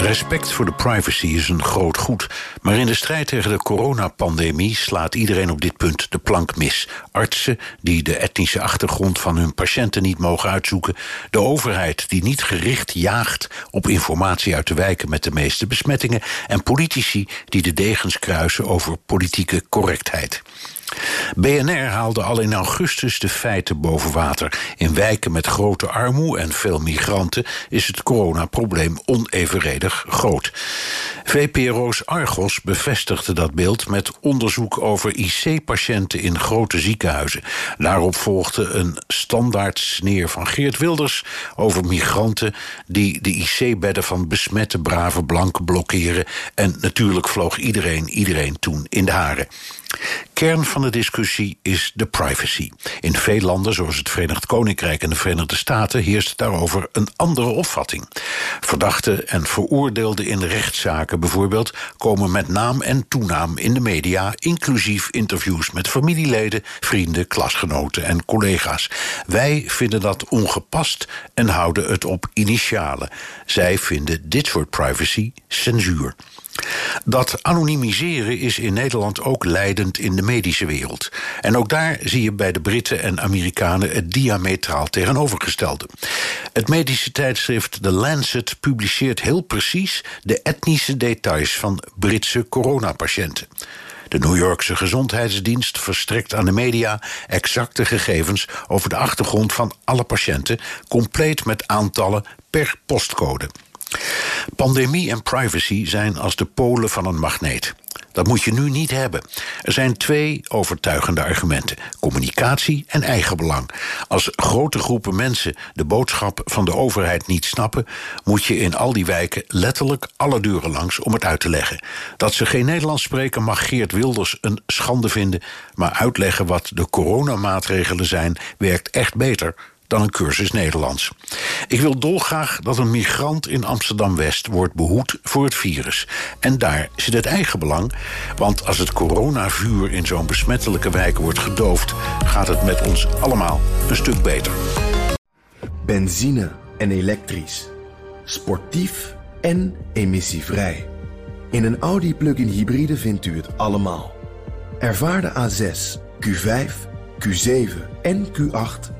Respect voor de privacy is een groot goed. Maar in de strijd tegen de coronapandemie slaat iedereen op dit punt de plank mis. Artsen die de etnische achtergrond van hun patiënten niet mogen uitzoeken. De overheid die niet gericht jaagt op informatie uit de wijken met de meeste besmettingen. En politici die de degens kruisen over politieke correctheid. BNR haalde al in augustus de feiten boven water. In wijken met grote armoede en veel migranten is het coronaprobleem onevenredig groot. VPRO's Argos bevestigde dat beeld met onderzoek over IC-patiënten in grote ziekenhuizen. Daarop volgde een standaard sneer van Geert Wilders over migranten die de IC-bedden van besmette brave blanken blokkeren. En natuurlijk vloog iedereen iedereen toen in de haren. Kern van de discussie is de privacy. In veel landen, zoals het Verenigd Koninkrijk en de Verenigde Staten, heerst daarover een andere opvatting. Verdachten en veroordeelden in rechtszaken bijvoorbeeld komen met naam en toenaam in de media, inclusief interviews met familieleden, vrienden, klasgenoten en collega's. Wij vinden dat ongepast en houden het op initialen. Zij vinden dit soort privacy censuur. Dat anonimiseren is in Nederland ook leidend in de medische wereld. En ook daar zie je bij de Britten en Amerikanen het diametraal tegenovergestelde. Het medische tijdschrift The Lancet publiceert heel precies de etnische details van Britse coronapatiënten. De New Yorkse gezondheidsdienst verstrekt aan de media exacte gegevens over de achtergrond van alle patiënten, compleet met aantallen per postcode. Pandemie en privacy zijn als de polen van een magneet. Dat moet je nu niet hebben. Er zijn twee overtuigende argumenten: communicatie en eigenbelang. Als grote groepen mensen de boodschap van de overheid niet snappen, moet je in al die wijken letterlijk alle deuren langs om het uit te leggen. Dat ze geen Nederlands spreken mag Geert Wilders een schande vinden, maar uitleggen wat de coronamaatregelen zijn werkt echt beter dan een cursus Nederlands. Ik wil dolgraag dat een migrant in Amsterdam-West wordt behoed voor het virus. En daar zit het eigen belang, want als het coronavuur in zo'n besmettelijke wijk wordt gedoofd, gaat het met ons allemaal een stuk beter. Benzine en elektrisch. Sportief en emissievrij. In een Audi plug-in hybride vindt u het allemaal. Ervaar de A6, Q5, Q7 en Q8